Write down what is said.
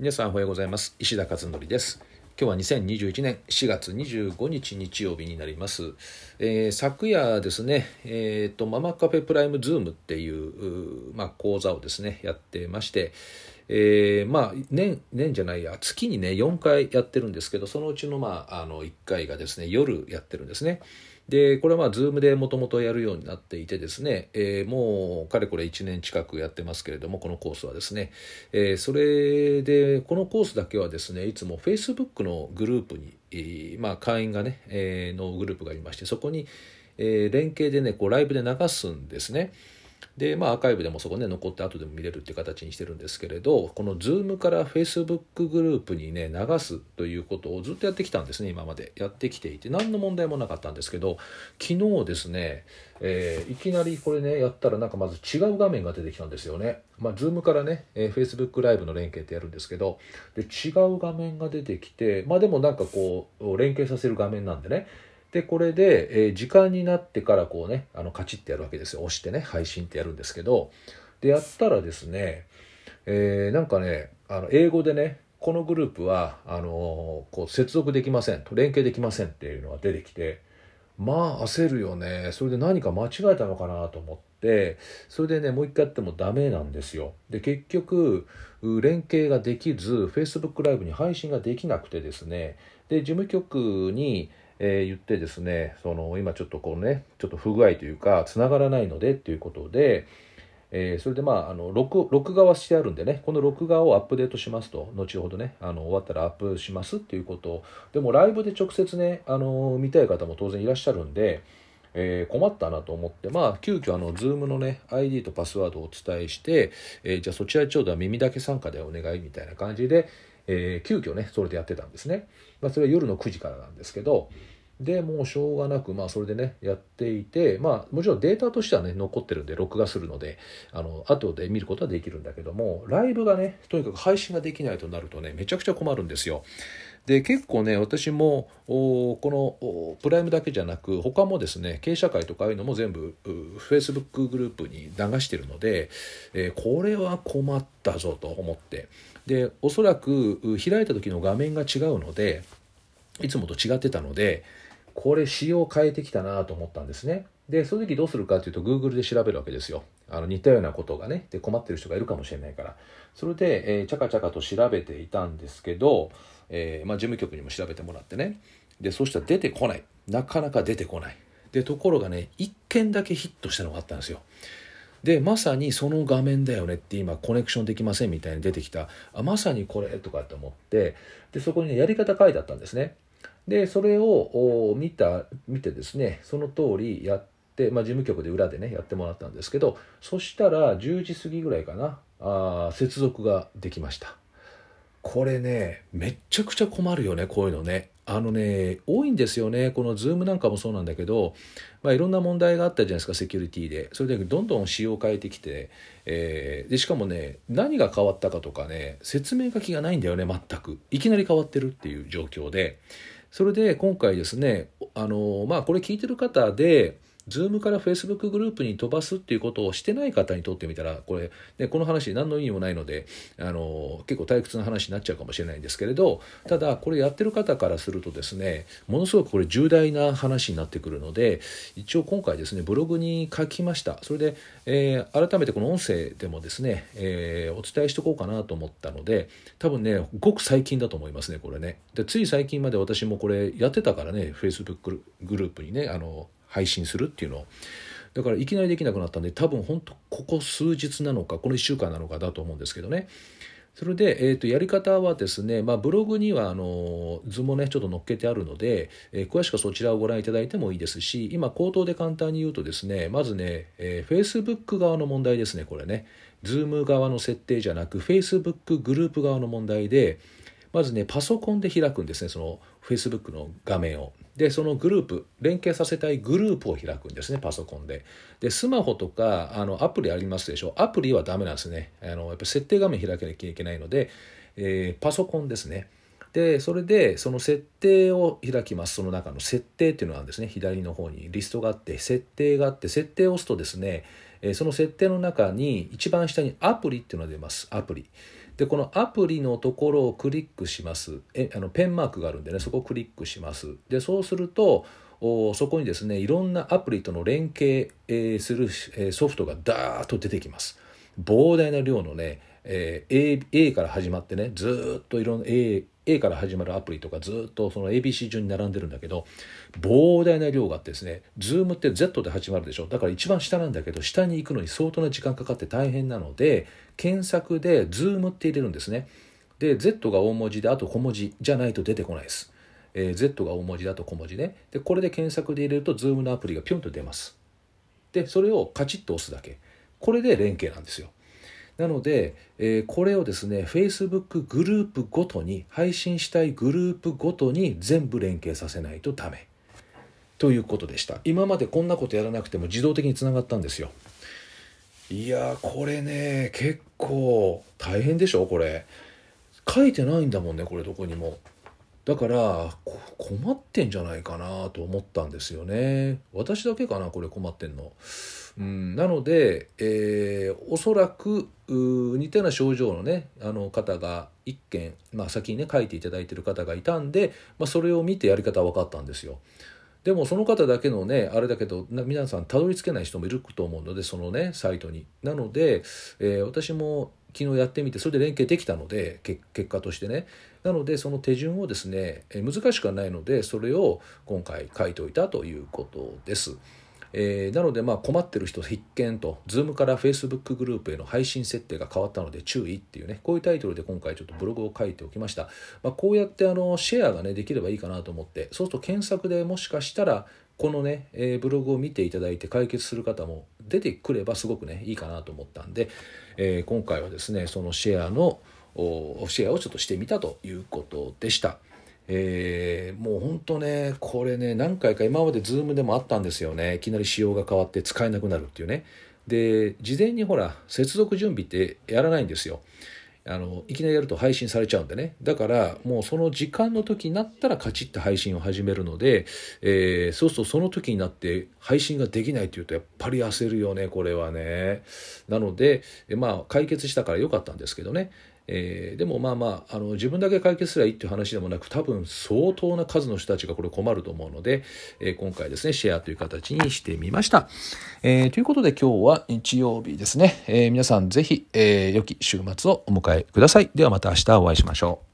皆さんおはようございます。石田和則です。今日は2021年4月25日日曜日になります、えー、昨夜ですね、えーと、ママカフェプライムズームっていうまあ、講座をですねやってまして、えー、まあ年年じゃないや月にね4回やってるんですけどそのうちの,、まあ、あの1回がですね夜やってるんですね。でこれはまあ Zoom でもともとやるようになっていてですね、えー、もうかれこれ1年近くやってますけれどもこのコースはですね、えー、それでこのコースだけはですねいつも Facebook のグループに、えー、まあ、会員がね、えのグループがありましてそこに、え連携でねこうライブで流すんですね。で、まあ、アーカイブでもそこね残って後でも見れるっていう形にしてるんですけれどこの Zoom から Facebook グループにね流すということをずっとやってきたんですね今までやってきていて何の問題もなかったんですけど昨日ですね、えー、いきなりこれねやったらなんかまず違う画面が出てきたんですよね。まあ、Zoom からね、えー、Facebook ライブの連携ってやるんですけどで違う画面が出てきてまあでもなんかこう連携させる画面なんでねでこれで、えー、時間になってからこうねあのカチッてやるわけですよ。押してね配信ってやるんですけど。でやったらですね、えー、なんかねあの英語でねこのグループはあのー、こう接続できませんと連携できませんっていうのが出てきてまあ焦るよね。それで何か間違えたのかなと思ってそれでねもう一回やってもダメなんですよ。で結局連携ができず Facebook ライブに配信ができなくてですね。で事務局にえー、言ってですねその今ちょっとこうねちょっと不具合というかつながらないのでっていうことで、えー、それでまああの録録画はしてあるんでねこの録画をアップデートしますと後ほどねあの終わったらアップしますっていうことでもライブで直接ねあの見たい方も当然いらっしゃるんで。えー、困ったなと思って、まあ、急遽あの、 Zoom のね、ID とパスワードをお伝えして、えー、じゃあそちらちょうどは耳だけ参加でお願いみたいな感じで、えー、急遽ね、それでやってたんですね。まあ、それは夜の9時からなんですけど、でもうしょうがなく、まあ、それでねやっていて、まあ、もちろんデータとしてはね残ってるんで録画するのであの後で見ることはできるんだけどもライブがねとにかく配信ができないとなるとねめちゃくちゃ困るんですよ。で結構ね私もこのプライムだけじゃなく他もですね経営者会とかああいうのも全部 Facebook グループに流してるので、えー、これは困ったぞと思ってでおそらく開いた時の画面が違うのでいつもと違ってたのでこれ仕様変えてきたなと思ったんですね。で、その時どうするかというと Google で調べるわけですよ。あの似たようなことがね、で困ってる人がいるかもしれないから。それで、えー、チャカチャカと調べていたんですけど、えー、まあ、事務局にも調べてもらってね。で、そしたら出てこない。なかなか出てこない。で、ところがね、1件だけヒットしたのがあったんですよ。でまさにその画面だよねって今コネクションできませんみたいに出てきたあまさにこれとかって思ってでそこにねやり方書いてあったんですねでそれを見た見てですねその通りやっ、まあ、事務局で裏でねやってもらったんですけどそしたら10時過ぎぐらいかなあ接続ができました。これねめっちゃくちゃ困るよねこういうのね。あのね多いんですよねこの Zoom なんかもそうなんだけど、まあ、いろんな問題があったじゃないですかセキュリティで。それでどんどん仕様を変えてきて、えー、でしかもね何が変わったかとかね説明書きがないんだよね全く。いきなり変わってるっていう状況で。それで今回ですねあのまあこれ聞いてる方で Zoom から Facebook グループに飛ばすっていうことをしてない方にとってみたら、これ、ね、この話何の意味もないので、あの、結構退屈な話になっちゃうかもしれないんですけれど、ただ、これやってる方からするとですね、ものすごくこれ重大な話になってくるので、一応今回ですね、ブログに書きました。それで、えー、改めてこの音声でもですね、えー、お伝えしておこうかなと思ったので、多分ね、ごく最近だと思いますね、これね。で、つい最近まで私もこれやってたからね、Facebook グループにね、あの、配信するっていうのだからいきなりできなくなったんで多分本当ここ数日なのかこの1週間なのかだと思うんですけどね。それで、えー、とやり方はですね、まあ、ブログにはあの図もねちょっと載っけてあるので、えー、詳しくはそちらをご覧いただいてもいいですし今口頭で簡単に言うとですねまずね、えー、Facebook 側の問題ですねこれね。Zoom 側の設定じゃなく Facebook グループ側の問題でまずねパソコンで開くんですねその Facebook の画面を。でそのグループ連携させたいグループを開くんですねパソコンで。でスマホとかあのアプリありますでしょ？アプリはダメなんですね。あのやっぱ設定画面開けなきゃいけないので、えー、パソコンですね。でそれでその設定を開きます。その中の設定っていうのはですね。左の方にリストがあって設定があって設定を押すとですねえその設定の中に一番下にアプリっていうのが出ます。アプリ。でこのアプリのところをクリックします。えあのペンマークがあるんでねそこをクリックします。でそうするとおそこにですねいろんなアプリとの連携、えするえソフトがダーッと出てきます。膨大な量のね、えー、A, A から始まってねずっといろんな A, A から始まるアプリとかずっとその ABC 順に並んでるんだけど膨大な量があってですね Zoom って Z で始まるでしょ。だから一番下なんだけど下に行くのに相当な時間かかって大変なので検索で Zoom って入れるんですね。で Z が大文字であと小文字じゃないと出てこないです、えー、Z が大文字だと小文字ね。でこれで検索で入れると Zoom のアプリがピョンと出ます。でそれをカチッと押すだけ。これで連携なんですよ。なので、えー、これをですね Facebook グループごとに配信したいグループごとに全部連携させないとダメ。ということでした。今までこんなことやらなくても自動的につながったんですよ。いやこれね結構大変でしょこれ。書いてないんだもんねこれどこにも。だから困ってんじゃないかなと思ったんですよね私だけかなこれ困ってんのうん、なので、えー、おそらく似たような症状のねあの方が1件、まあ、先にね書いていただいてる方がいたんで、まあ、それを見てやり方は分かったんですよ。でもその方だけのねあれだけど皆さんたどり着けない人もいると思うのでそのねサイトに。なので、えー、私も昨日やってみてそれで連携できたので結果としてねなのでその手順をですね難しくはないのでそれを今回書いておいたということです。えー、なのでまあ困ってる人必見と Zoom から Facebook グループへの配信設定が変わったので注意っていうねこういうタイトルで今回ちょっとブログを書いておきました、まあ、こうやってあのシェアがねできればいいかなと思ってそうすると検索でもしかしたらこのね、えー、ブログを見ていただいて解決する方も出てくればすごくねいいかなと思ったんで、えー、今回はですねそのシェアのシェアをちょっとしてみたということでした。えー、もう本当ねこれね何回か今まで Zoom でもあったんですよね。いきなり仕様が変わって使えなくなるっていうね。で事前にほら接続準備ってやらないんですよ。あのいきなりやると配信されちゃうんでね。だからもうその時間の時になったらカチッと配信を始めるので、えー、そうするとその時になって配信ができないというとやっぱり焦るよねこれはね。なのでまあ解決したから良かったんですけどね。えー、でもまあまああの自分だけ解決すりゃいいっていう話でもなく多分相当な数の人たちがこれ困ると思うので、えー、今回ですねシェアという形にしてみました、えー、ということで今日は日曜日ですね、え皆さん是非、え良き週末をお迎えください。ではまた明日お会いしましょう。